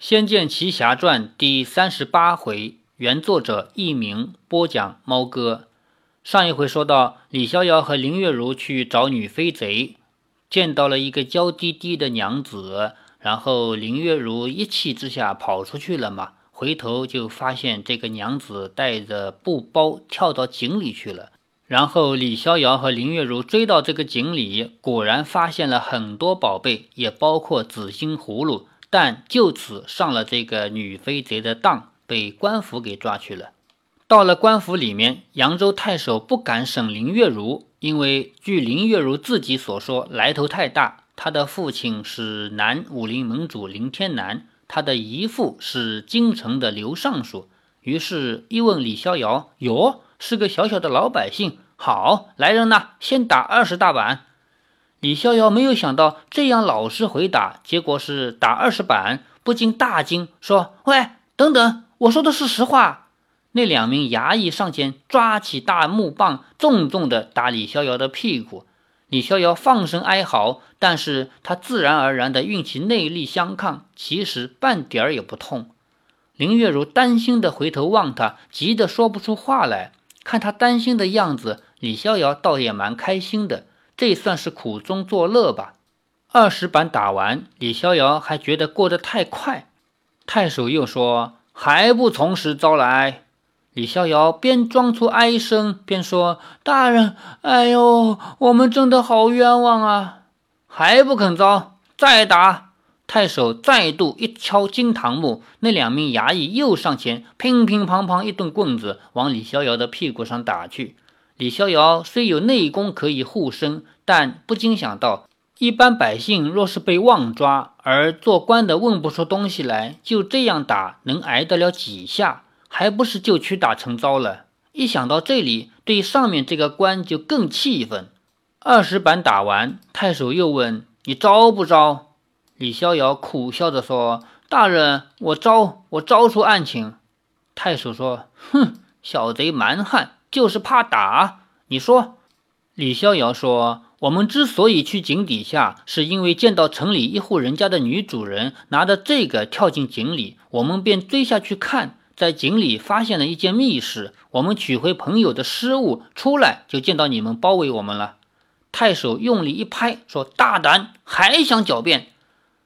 仙剑奇侠传》第三十八回，原作者佚名，播讲猫哥。上一回说到，李逍遥和林月如去找女飞贼，见到了一个娇滴滴的娘子，然后林月如一气之下跑出去了嘛。回头就发现这个娘子带着布包跳到井里去了。然后李逍遥和林月如追到这个井里，果然发现了很多宝贝，也包括紫星葫芦。但就此上了这个女飞贼的当，被官府给抓去了。到了官府里面，扬州太守不敢审林月如，因为据林月如自己所说，来头太大。他的父亲是南武林盟主林天南，他的姨父是京城的刘尚书。于是，一问李逍遥：“哟，是个小小的老百姓，好来人呐，先打二十大板。”李逍遥没有想到这样老实回答，结果是打二十板，不禁大惊，说：“喂，等等，我说的是实话。”那两名衙役上前抓起大木棒，重重地打李逍遥的屁股。李逍遥放声哀嚎，但是他自然而然地运起内力相抗，其实半点儿也不痛。林月如担心地回头望他，急得说不出话来。看他担心的样子，李逍遥倒也蛮开心的。这算是苦中作乐吧。二十板打完，李逍遥还觉得过得太快。太守又说：“还不从实招来？”李逍遥边装出哀声，边说：“大人，哎呦，我们真的好冤枉啊！还不肯招，再打！”太守再度一敲金堂木，那两名衙役又上前，乒乒乓乓一顿棍子往李逍遥的屁股上打去。李逍遥虽有内功可以护身，但不禁想到，一般百姓若是被妄抓，而做官的问不出东西来，就这样打，能挨得了几下？还不是就屈打成招了？一想到这里，对上面这个官就更气愤。二十板打完，太守又问：“你招不招？”李逍遥苦笑着说：“大人，我招，我招出案情。”太守说：“哼，小贼蛮汉。”就是怕打，你说？李逍遥说：“我们之所以去井底下，是因为见到城里一户人家的女主人拿着这个跳进井里，我们便追下去看，在井里发现了一件密室。我们取回朋友的失物，出来就见到你们包围我们了。”太守用力一拍，说：“大胆，还想狡辩？”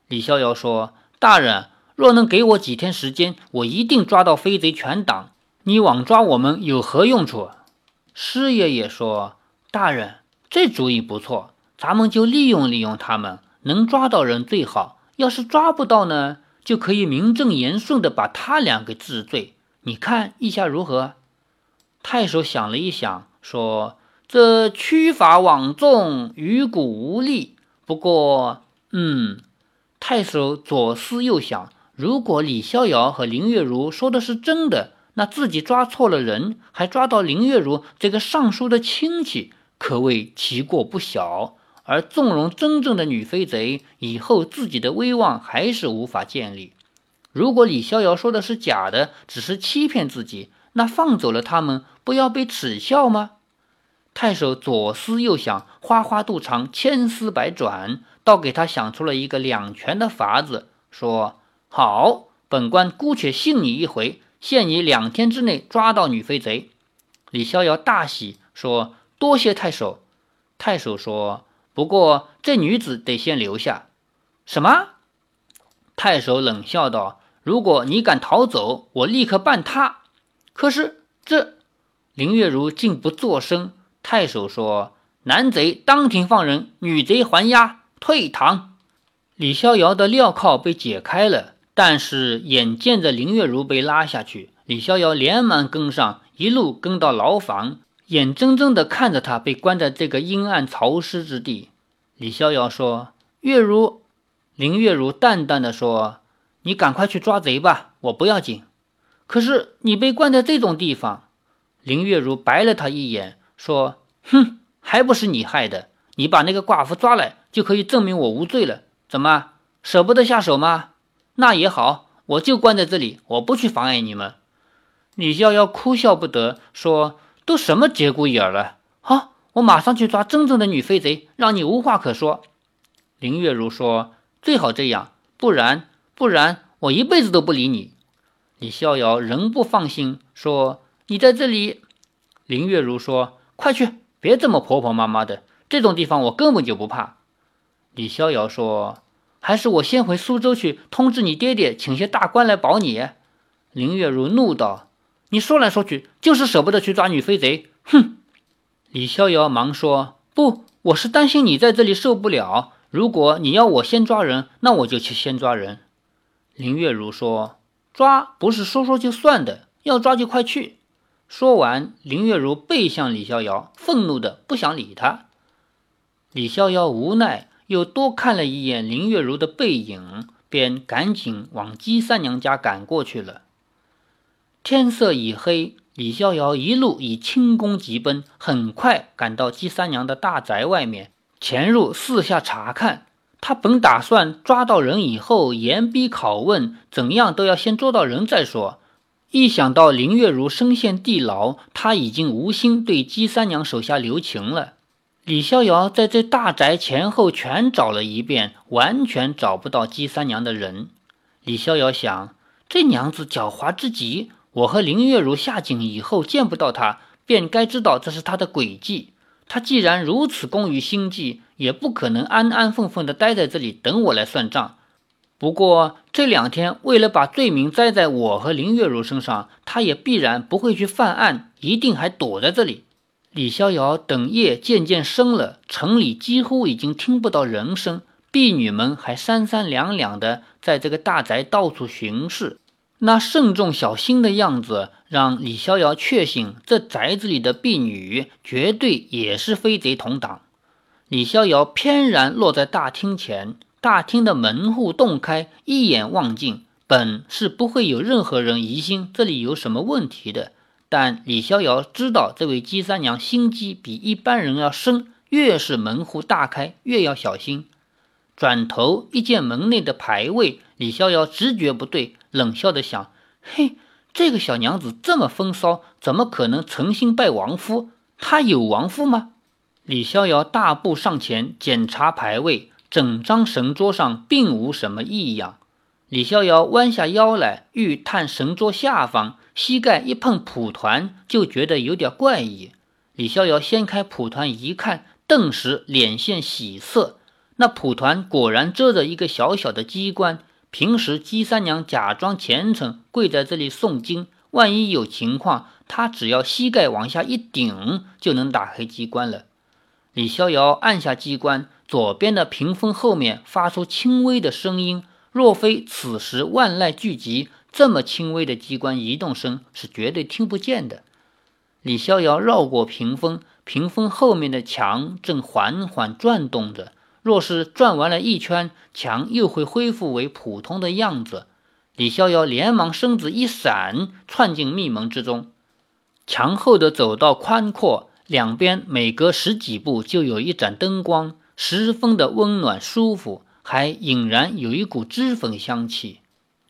李逍遥说：“大人，若能给我几天时间，我一定抓到飞贼全党。”你枉抓我们有何用处？师爷也说：“大人，这主意不错，咱们就利用利用他们，能抓到人最好。要是抓不到呢，就可以名正言顺的把他俩给治罪。你看意下如何？”太守想了一想，说：“这驱法枉众，于骨无力。不过，嗯。”太守左思右想，如果李逍遥和林月如说的是真的。那自己抓错了人，还抓到林月如这个尚书的亲戚，可谓奇过不小。而纵容真正的女飞贼，以后自己的威望还是无法建立。如果李逍遥说的是假的，只是欺骗自己，那放走了他们，不要被耻笑吗？太守左思右想，花花肚肠，千丝百转，倒给他想出了一个两全的法子，说：“好，本官姑且信你一回。”限你两天之内抓到女飞贼。李逍遥大喜，说：“多谢太守。”太守说：“不过这女子得先留下。”什么？太守冷笑道：“如果你敢逃走，我立刻办他。”可是这林月如竟不作声。太守说：“男贼当庭放人，女贼还押，退堂。”李逍遥的镣铐被解开了。但是眼见着林月如被拉下去，李逍遥连忙跟上，一路跟到牢房，眼睁睁地看着他被关在这个阴暗潮湿之地。李逍遥说：“月如。”林月如淡淡的说：“你赶快去抓贼吧，我不要紧。可是你被关在这种地方。”林月如白了他一眼，说：“哼，还不是你害的！你把那个寡妇抓来，就可以证明我无罪了。怎么舍不得下手吗？”那也好，我就关在这里，我不去妨碍你们。李逍遥哭笑不得，说：“都什么节骨眼了？好，我马上去抓真正的女飞贼，让你无话可说。”林月如说：“最好这样，不然不然，我一辈子都不理你。”李逍遥仍不放心，说：“你在这里。”林月如说：“快去，别这么婆婆妈妈的，这种地方我根本就不怕。”李逍遥说：“还是我先回苏州去通知你爹爹，请些大官来保你。”林月如怒道：“你说来说去，就是舍不得去抓女飞贼。”哼！李逍遥忙说：“不，我是担心你在这里受不了。如果你要我先抓人，那我就去先抓人。”林月如说。抓不是说说就算的，要抓就快去。说完，林月如背向李逍遥，愤怒的不想理他。李逍遥无奈，又多看了一眼林月如的背影，便赶紧往姬三娘家赶过去了。天色已黑，李逍遥一路以轻功疾奔，很快赶到姬三娘的大宅外面，潜入四下查看。他本打算抓到人以后严逼拷问，怎样都要先捉到人再说。一想到林月如身陷地牢，他已经无心对姬三娘手下留情了。李逍遥在这大宅前后全找了一遍，完全找不到姬三娘的人。李逍遥想，这娘子狡猾之极，我和林月如下井以后见不到她，便该知道这是她的诡计。她既然如此工于心计，也不可能安安分分的待在这里等我来算账。不过这两天为了把罪名栽在我和林月如身上，她也必然不会去犯案，一定还躲在这里。李逍遥等夜渐渐深了，城里几乎已经听不到人声，婢女们还三三两两的在这个大宅到处巡视。那慎重小心的样子，让李逍遥确信这宅子里的婢女绝对也是飞贼同党。李逍遥翩然落在大厅前，大厅的门户洞开，一眼望尽，本是不会有任何人疑心这里有什么问题的。但李逍遥知道这位姬三娘心机比一般人要深，越是门户大开，越要小心。转头一见门内的牌位，李逍遥直觉不对。冷笑的想：“嘿，这个小娘子这么风骚，怎么可能诚心拜王夫？她有王夫吗？”李逍遥大步上前检查牌位，整张神桌上并无什么异样。李逍遥弯下腰来，欲探神桌下方，膝盖一碰蒲团，就觉得有点怪异。李逍遥掀开蒲团一看，顿时脸现喜色。那蒲团果然遮着一个小小的机关。平时姬三娘假装虔诚，跪在这里诵经。万一有情况，她只要膝盖往下一顶，就能打开机关了。李逍遥按下机关，左边的屏风后面发出轻微的声音。若非此时万籁俱寂，这么轻微的机关移动声是绝对听不见的。李逍遥绕过屏风，屏风后面的墙正缓缓转动着。若是转完了一圈，墙又会恢复为普通的样子。李逍遥连忙身子一闪，窜进密门之中。墙后的走道宽阔，两边每隔十几步就有一盏灯光，十分的温暖舒服，还隐然有一股脂粉香气。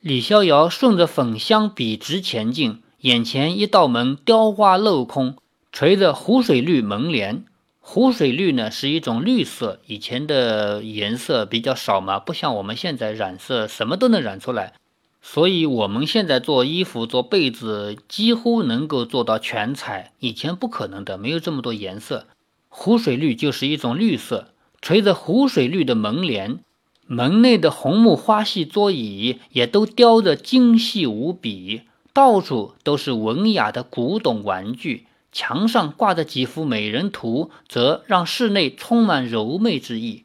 李逍遥顺着粉香笔直前进，眼前一道门雕花镂空，垂着湖水绿门帘。湖水绿呢是一种绿色，以前的颜色比较少嘛，不像我们现在染色什么都能染出来，所以我们现在做衣服、做被子几乎能够做到全彩，以前不可能的，没有这么多颜色。湖水绿就是一种绿色，垂着湖水绿的门帘，门内的红木花系桌椅也都雕得精细无比，到处都是文雅的古董玩具。墙上挂着几幅美人图，则让室内充满柔媚之意。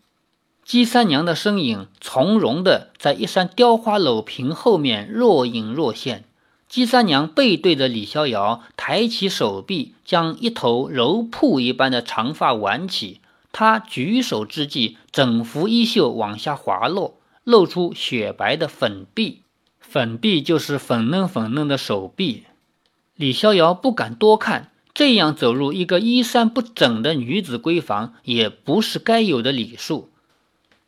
姬三娘的身影从容地在一扇雕花楼屏后面若隐若现。姬三娘背对着李逍遥，抬起手臂，将一头柔瀑一般的长发挽起。他举手之际，整幅衣袖往下滑落，露出雪白的粉臂。粉臂就是粉嫩粉嫩的手臂。李逍遥不敢多看。这样走入一个衣衫不整的女子闺房，也不是该有的礼数。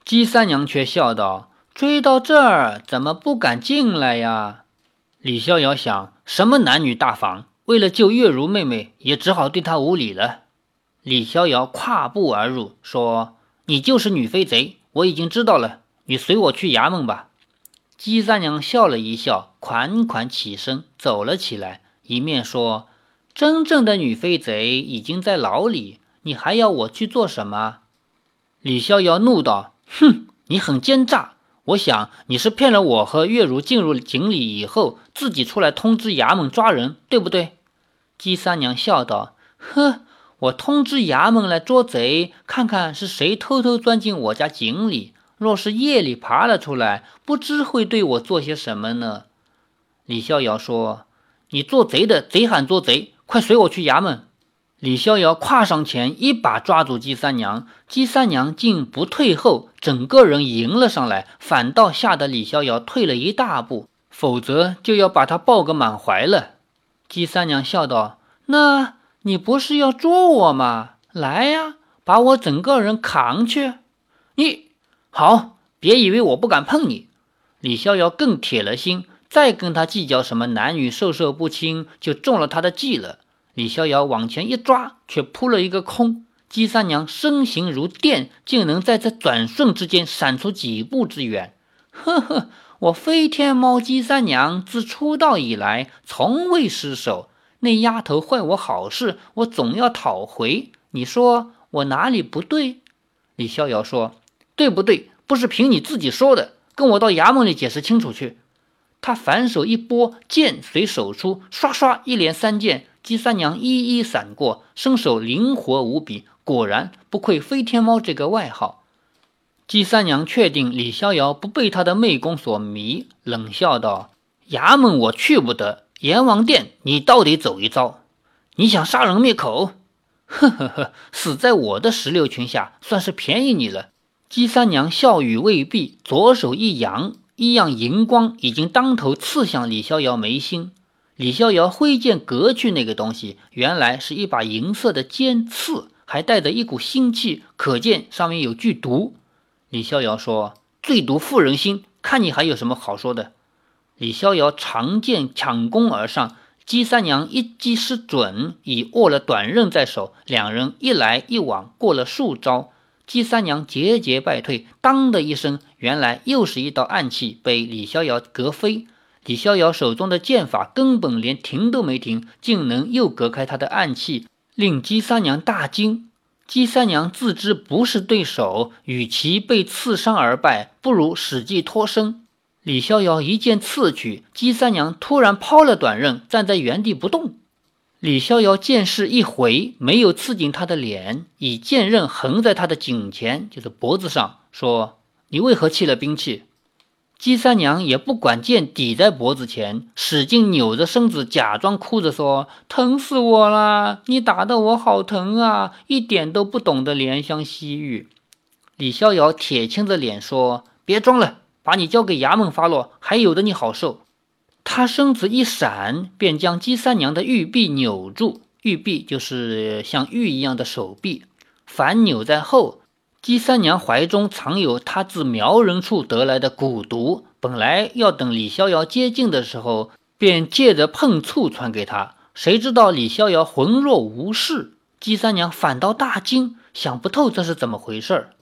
姬三娘却笑道：“追到这儿，怎么不敢进来呀？”李逍遥想：什么男女大防？为了救月如妹妹，也只好对她无礼了。李逍遥跨步而入，说：“你就是女飞贼，我已经知道了。你随我去衙门吧。”姬三娘笑了一笑，款款起身走了起来，一面说：“真正的女飞贼已经在牢里，你还要我去做什么？”李逍遥怒道：“哼，你很奸诈！我想你是骗了我和月如进入井里以后，自己出来通知衙门抓人，对不对？”姬三娘笑道：“呵，我通知衙门来捉贼，看看是谁偷偷钻进我家井里。”若是夜里爬了出来，不知会对我做些什么呢？李逍遥说：“你做贼的，贼喊捉贼，快随我去衙门。”李逍遥跨上前，一把抓住姬三娘，姬三娘竟不退后，整个人迎了上来，反倒吓得李逍遥退了一大步，否则就要把他抱个满怀了。姬三娘笑道：“那你不是要捉我吗？来呀，把我整个人扛去！你。”好，别以为我不敢碰你。李逍遥更铁了心，再跟他计较什么男女授受不亲，就中了他的计了。李逍遥往前一抓，却扑了一个空。姬三娘身形如电，竟能在这转瞬之间闪出几步之远。呵呵，我飞天猫姬三娘自出道以来，从未失手。那丫头坏我好事，我总要讨回。你说我哪里不对？李逍遥说。对不对？不是凭你自己说的，跟我到衙门里解释清楚去。他反手一拨，剑随手出，唰唰一连三剑，姬三娘一一闪过，身手灵活无比，果然不愧飞天猫这个外号。姬三娘确定李逍遥不被他的媚功所迷，冷笑道：“衙门我去不得，阎王殿你倒得走一遭。你想杀人灭口？呵呵呵，死在我的石榴裙下，算是便宜你了。”姬三娘笑语未毕，左手一扬，一样银光已经当头刺向李逍遥眉心。李逍遥挥剑隔去那个东西，原来是一把银色的尖刺，还带着一股腥气，可见上面有剧毒。李逍遥说：“最毒妇人心，看你还有什么好说的。”李逍遥长剑抢攻而上，姬三娘一击失准，已握了短刃在手，两人一来一往，过了数招。姬三娘节节败退，当的一声，原来又是一道暗器被李逍遥隔飞。李逍遥手中的剑法根本连停都没停，竟能又隔开他的暗器，令姬三娘大惊。姬三娘自知不是对手，与其被刺伤而败，不如使计脱身。李逍遥一剑刺去，姬三娘突然抛了短刃，站在原地不动。李逍遥剑势一回，没有刺进他的脸，以剑刃横在他的颈前，就是脖子上，说：“你为何弃了兵器？”姬三娘也不管剑抵在脖子前，使劲扭着身子，假装哭着说：“疼死我了！你打得我好疼啊！”一点都不懂得怜香惜玉。李逍遥铁青着脸说：“别装了，把你交给衙门发落，还有的你好受。”他身子一闪，便将姬三娘的玉臂扭住。玉臂就是像玉一样的手臂，反扭在后。姬三娘怀中藏有她自苗人处得来的蛊毒，本来要等李逍遥接近的时候，便借着碰触传给他。谁知道李逍遥浑若无事，姬三娘反倒大惊，想不透这是怎么回事儿。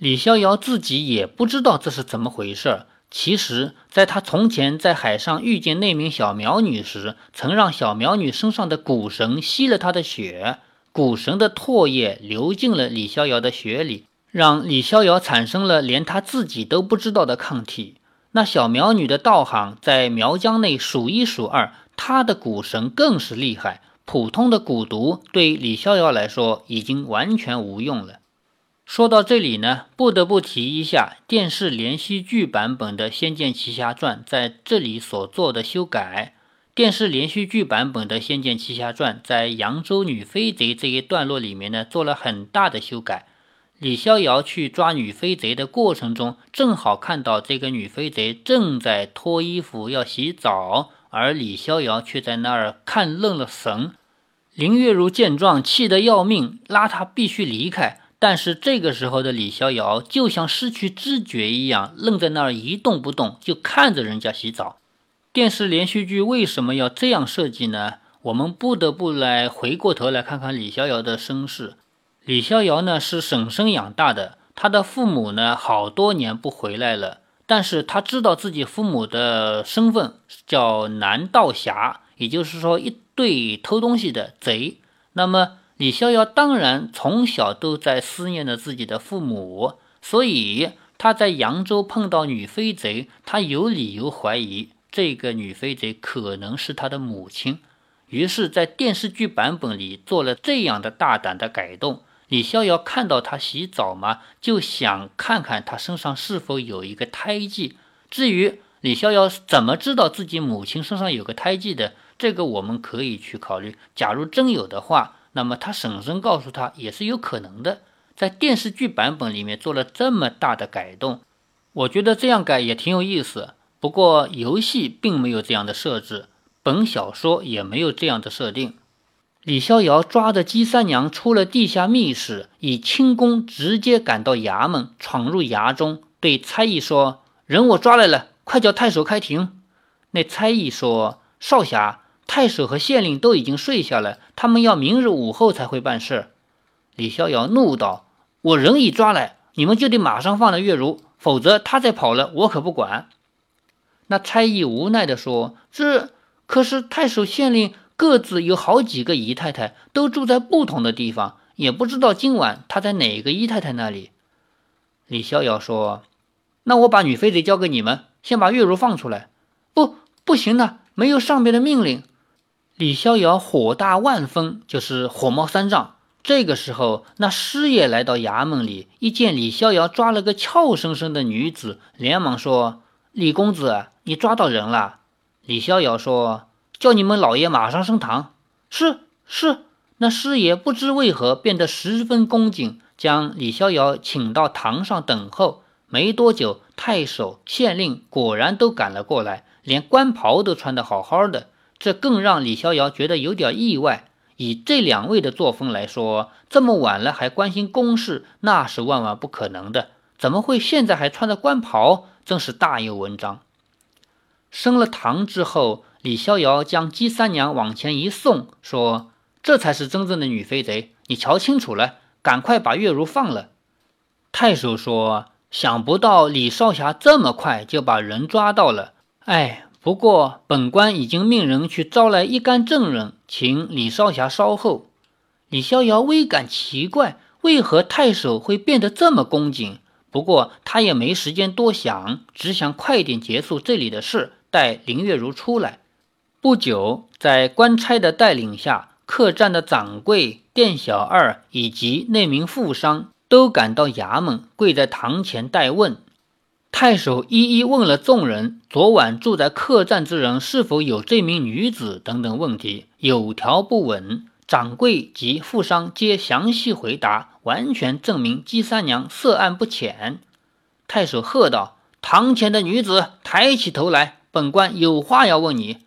李逍遥自己也不知道这是怎么回事。其实，在他从前在海上遇见那名小苗女时，曾让小苗女身上的蛊神吸了她的血，蛊神的唾液流进了李逍遥的血里，让李逍遥产生了连他自己都不知道的抗体。那小苗女的道行在苗疆内数一数二，她的蛊神更是厉害，普通的蛊毒对李逍遥来说已经完全无用了。说到这里呢，不得不提一下电视连续剧版本的《仙剑奇侠传》在这里所做的修改。电视连续剧版本的《仙剑奇侠传》在扬州女飞贼这一段落里面呢，做了很大的修改。李逍遥去抓女飞贼的过程中，正好看到这个女飞贼正在脱衣服要洗澡，而李逍遥却在那儿看愣了神。林月如见状，气得要命，拉他必须离开。但是这个时候的李逍遥就像失去知觉一样，愣在那儿一动不动，就看着人家洗澡。电视连续剧为什么要这样设计呢？我们不得不来回过头来看看李逍遥的身世。李逍遥呢是婶婶养大的，他的父母呢好多年不回来了。但是他知道自己父母的身份叫南道侠，也就是说一对偷东西的贼。那么李逍遥当然从小都在思念着自己的父母，所以他在扬州碰到女飞贼，他有理由怀疑这个女飞贼可能是他的母亲。于是，在电视剧版本里做了这样的大胆的改动。李逍遥看到他洗澡嘛，就想看看他身上是否有一个胎记。至于李逍遥怎么知道自己母亲身上有个胎记的，这个我们可以去考虑。假如真有的话，那么他婶婶告诉他也是有可能的。在电视剧版本里面做了这么大的改动，我觉得这样改也挺有意思。不过游戏并没有这样的设置，本小说也没有这样的设定。李逍遥抓着姬三娘出了地下密室，以轻功直接赶到衙门，闯入衙中，对差役说：“人我抓来了，快叫太守开庭。”那差役说：“少侠，太守和县令都已经睡下了，他们要明日午后才会办事。”李逍遥怒道：“我人已抓来，你们就得马上放了月如，否则他再跑了，我可不管。”那差役无奈地说：“这可是太守、县令。”各自有好几个姨太太，都住在不同的地方，也不知道今晚他在哪个姨太太那里。李逍遥说：“那我把女飞贼交给你们，先把月如放出来。”不，不行的，没有上面的命令。李逍遥火大万分，就是火冒三丈。这个时候，那师爷来到衙门里，一见李逍遥抓了个俏生生的女子，连忙说：“李公子，你抓到人了。”李逍遥说。叫你们老爷马上升堂。是是，那师爷不知为何变得十分恭敬，将李逍遥请到堂上等候。没多久，太守、县令果然都赶了过来，连官袍都穿得好好的。这更让李逍遥觉得有点意外。以这两位的作风来说，这么晚了还关心公事，那是万万不可能的。怎么会现在还穿着官袍？真是大有文章。升了堂之后。李逍遥将姬三娘往前一送，说：“这才是真正的女飞贼，你瞧清楚了，赶快把月如放了。”太守说：“想不到李少侠这么快就把人抓到了。哎，不过本官已经命人去招来一干证人，请李少侠稍后。”李逍遥微感奇怪，为何太守会变得这么恭敬？不过他也没时间多想，只想快点结束这里的事，待林月如出来。不久，在官差的带领下，客栈的掌柜、店小二以及那名富商都赶到衙门，跪在堂前待问。太守一一问了众人昨晚住在客栈之人是否有这名女子等等问题，有条不紊。掌柜及富商皆详细回答，完全证明姬三娘涉案不浅。太守喝道：“堂前的女子，抬起头来，本官有话要问你。”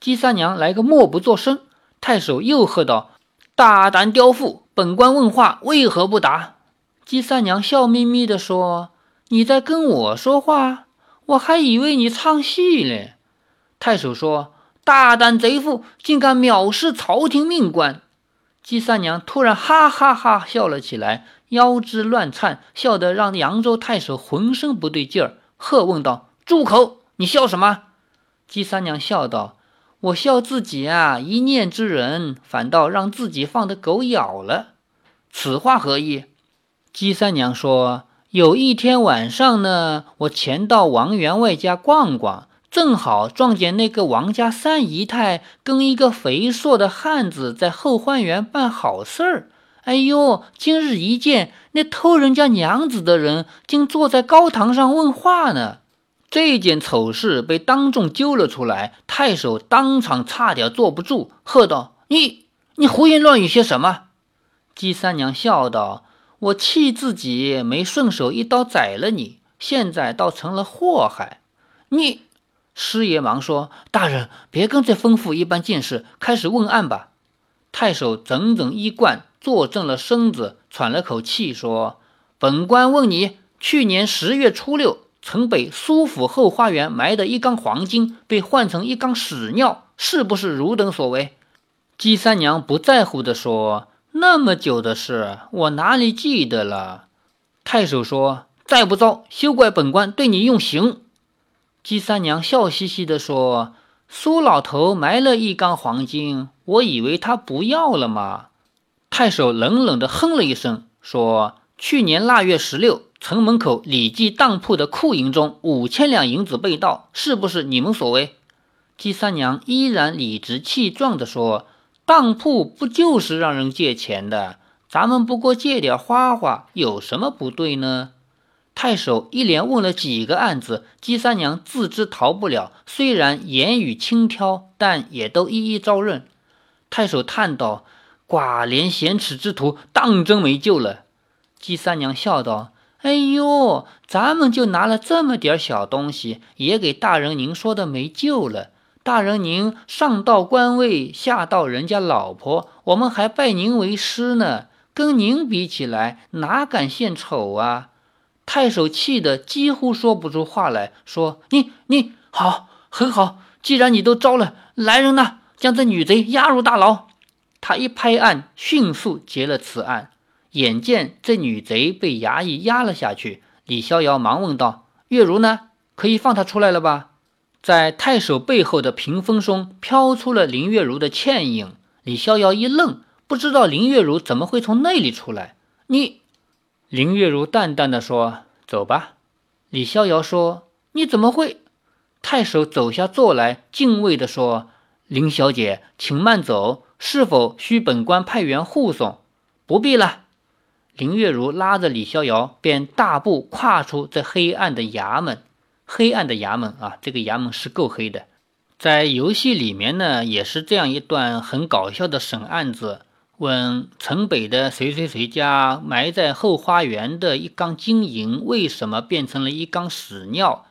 姬三娘来个默不作声，太守又喝道：“大胆刁妇，本官问话为何不答？”姬三娘笑眯眯地说：“你在跟我说话，我还以为你唱戏嘞。”太守说：“大胆贼妇，竟敢藐视朝廷命官！”姬三娘突然哈哈哈笑了起来，腰肢乱颤，笑得让扬州太守浑身不对劲儿，喝问道：“住口！你笑什么？”姬三娘笑道。我笑自己啊，一念之人，反倒让自己放的狗咬了。此话何意？姬三娘说：“有一天晚上呢，我前到王员外家逛逛，正好撞见那个王家三姨太跟一个肥硕的汉子在后花园办好事儿。哎呦，今日一见，那偷人家娘子的人竟坐在高堂上问话呢。”这件丑事被当众揪了出来，太守当场差点坐不住，喝道：“你你胡言乱语些什么？”姬三娘笑道：“我气自己没顺手一刀宰了你，现在倒成了祸害。”你师爷忙说：“大人别跟这疯妇一般见识，开始问案吧。”太守整整一贯，坐正了身子，喘了口气说：“本官问你，去年十月初六。”城北苏府后花园埋的一缸黄金被换成一缸屎尿，是不是汝等所为？姬三娘不在乎地说：“那么久的事，我哪里记得了？”太守说：“再不招，休怪本官对你用刑。”姬三娘笑嘻嘻地说：“苏老头埋了一缸黄金，我以为他不要了嘛。”太守冷冷地哼了一声，说：“去年腊月十六，城门口李记当铺的库银中五千两银子被盗，是不是你们所为？”姬三娘依然理直气壮地说：“当铺不就是让人借钱的？咱们不过借点花花，有什么不对呢？”太守一连问了几个案子，姬三娘自知逃不了，虽然言语轻佻，但也都一一招认。太守叹道：“寡廉鲜耻之徒，当真没救了。”姬三娘笑道：“哎呦，咱们就拿了这么点小东西，也给大人您说的没救了。大人您上到官位，下到人家老婆，我们还拜您为师呢，跟您比起来，哪敢献丑啊？”太守气得几乎说不出话来，说：“你你好，很好。既然你都招了，来人呐，将这女贼押入大牢。”他一拍案，迅速结了此案。眼见这女贼被衙役押了下去，李逍遥忙问道：“月如呢？可以放她出来了吧？”在太守背后的屏风中飘出了林月如的倩影。李逍遥一愣，不知道林月如怎么会从那里出来。你。林月如淡淡的说：“走吧。”李逍遥说：“你怎么会？”太守走下座来，敬畏的说：“林小姐，请慢走，是否需本官派员护送？”“不必了。”林月如拉着李逍遥，便大步跨出这黑暗的衙门。黑暗的衙门啊，这个衙门是够黑的。在游戏里面呢，也是这样一段很搞笑的审案子。问城北的谁谁谁家埋在后花园的一缸金银，为什么变成了一缸屎尿？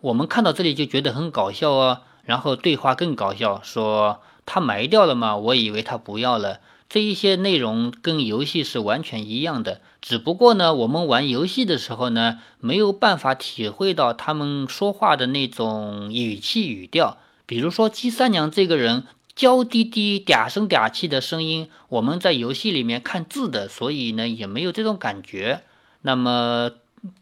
我们看到这里就觉得很搞笑哦。然后对话更搞笑，说他埋掉了吗？我以为他不要了。这一些内容跟游戏是完全一样的，只不过呢，我们玩游戏的时候呢，没有办法体会到他们说话的那种语气语调。比如说姬三娘这个人。娇滴滴、嗲声嗲气的声音，我们在游戏里面看字的，所以呢也没有这种感觉。那么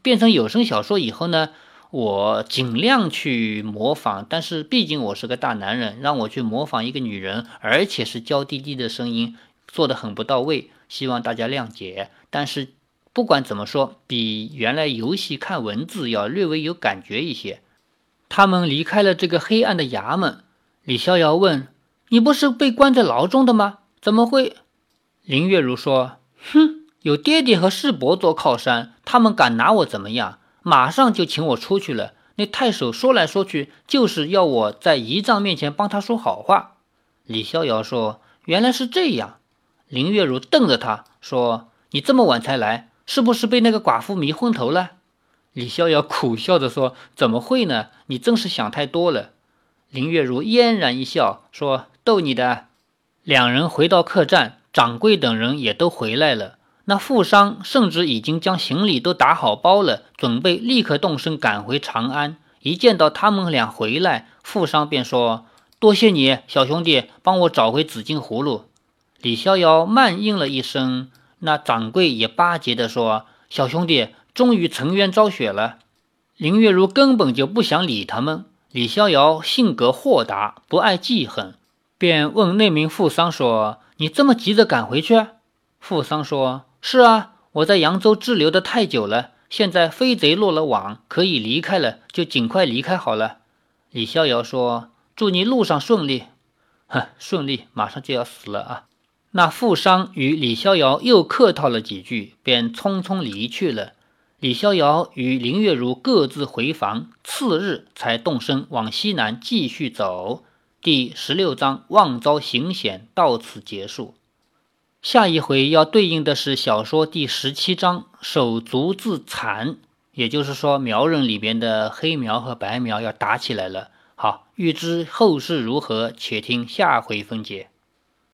变成有声小说以后呢，我尽量去模仿，但是毕竟我是个大男人，让我去模仿一个女人，而且是娇滴滴的声音，做的很不到位，希望大家谅解。但是不管怎么说，比原来游戏看文字要略微有感觉一些。他们离开了这个黑暗的衙门，李逍遥问。你不是被关在牢中的吗？怎么会？林月如说：“哼，有爹爹和世伯做靠山，他们敢拿我怎么样？马上就请我出去了。那太守说来说去，就是要我在仪仗面前帮他说好话。”李逍遥说：“原来是这样。”林月如瞪着他说：“你这么晚才来，是不是被那个寡妇迷昏头了？”李逍遥苦笑着说：“怎么会呢？你真是想太多了。”林月如嫣然一笑说。逗你的！两人回到客栈，掌柜等人也都回来了。那富商甚至已经将行李都打好包了，准备立刻动身赶回长安。一见到他们俩回来，富商便说：“多谢你，小兄弟，帮我找回紫金葫芦。”李逍遥慢应了一声。那掌柜也巴结地说：“小兄弟，终于沉冤昭雪了。”林月如根本就不想理他们。李逍遥性格豁达，不爱记恨。便问那名富商说：“你这么急着赶回去？”富商说：“是啊，我在扬州滞留的太久了，现在飞贼落了网，可以离开了，就尽快离开好了。”李逍遥说：“祝你路上顺利。”“哼，顺利，马上就要死了啊！”那富商与李逍遥又客套了几句，便匆匆离去了。李逍遥与林月如各自回房，次日才动身往西南继续走。第十六章妄遭行险到此结束。下一回要对应的是小说第十七章手足自残，也就是说苗人里边的黑苗和白苗要打起来了。好，欲知后事如何，且听下回分解。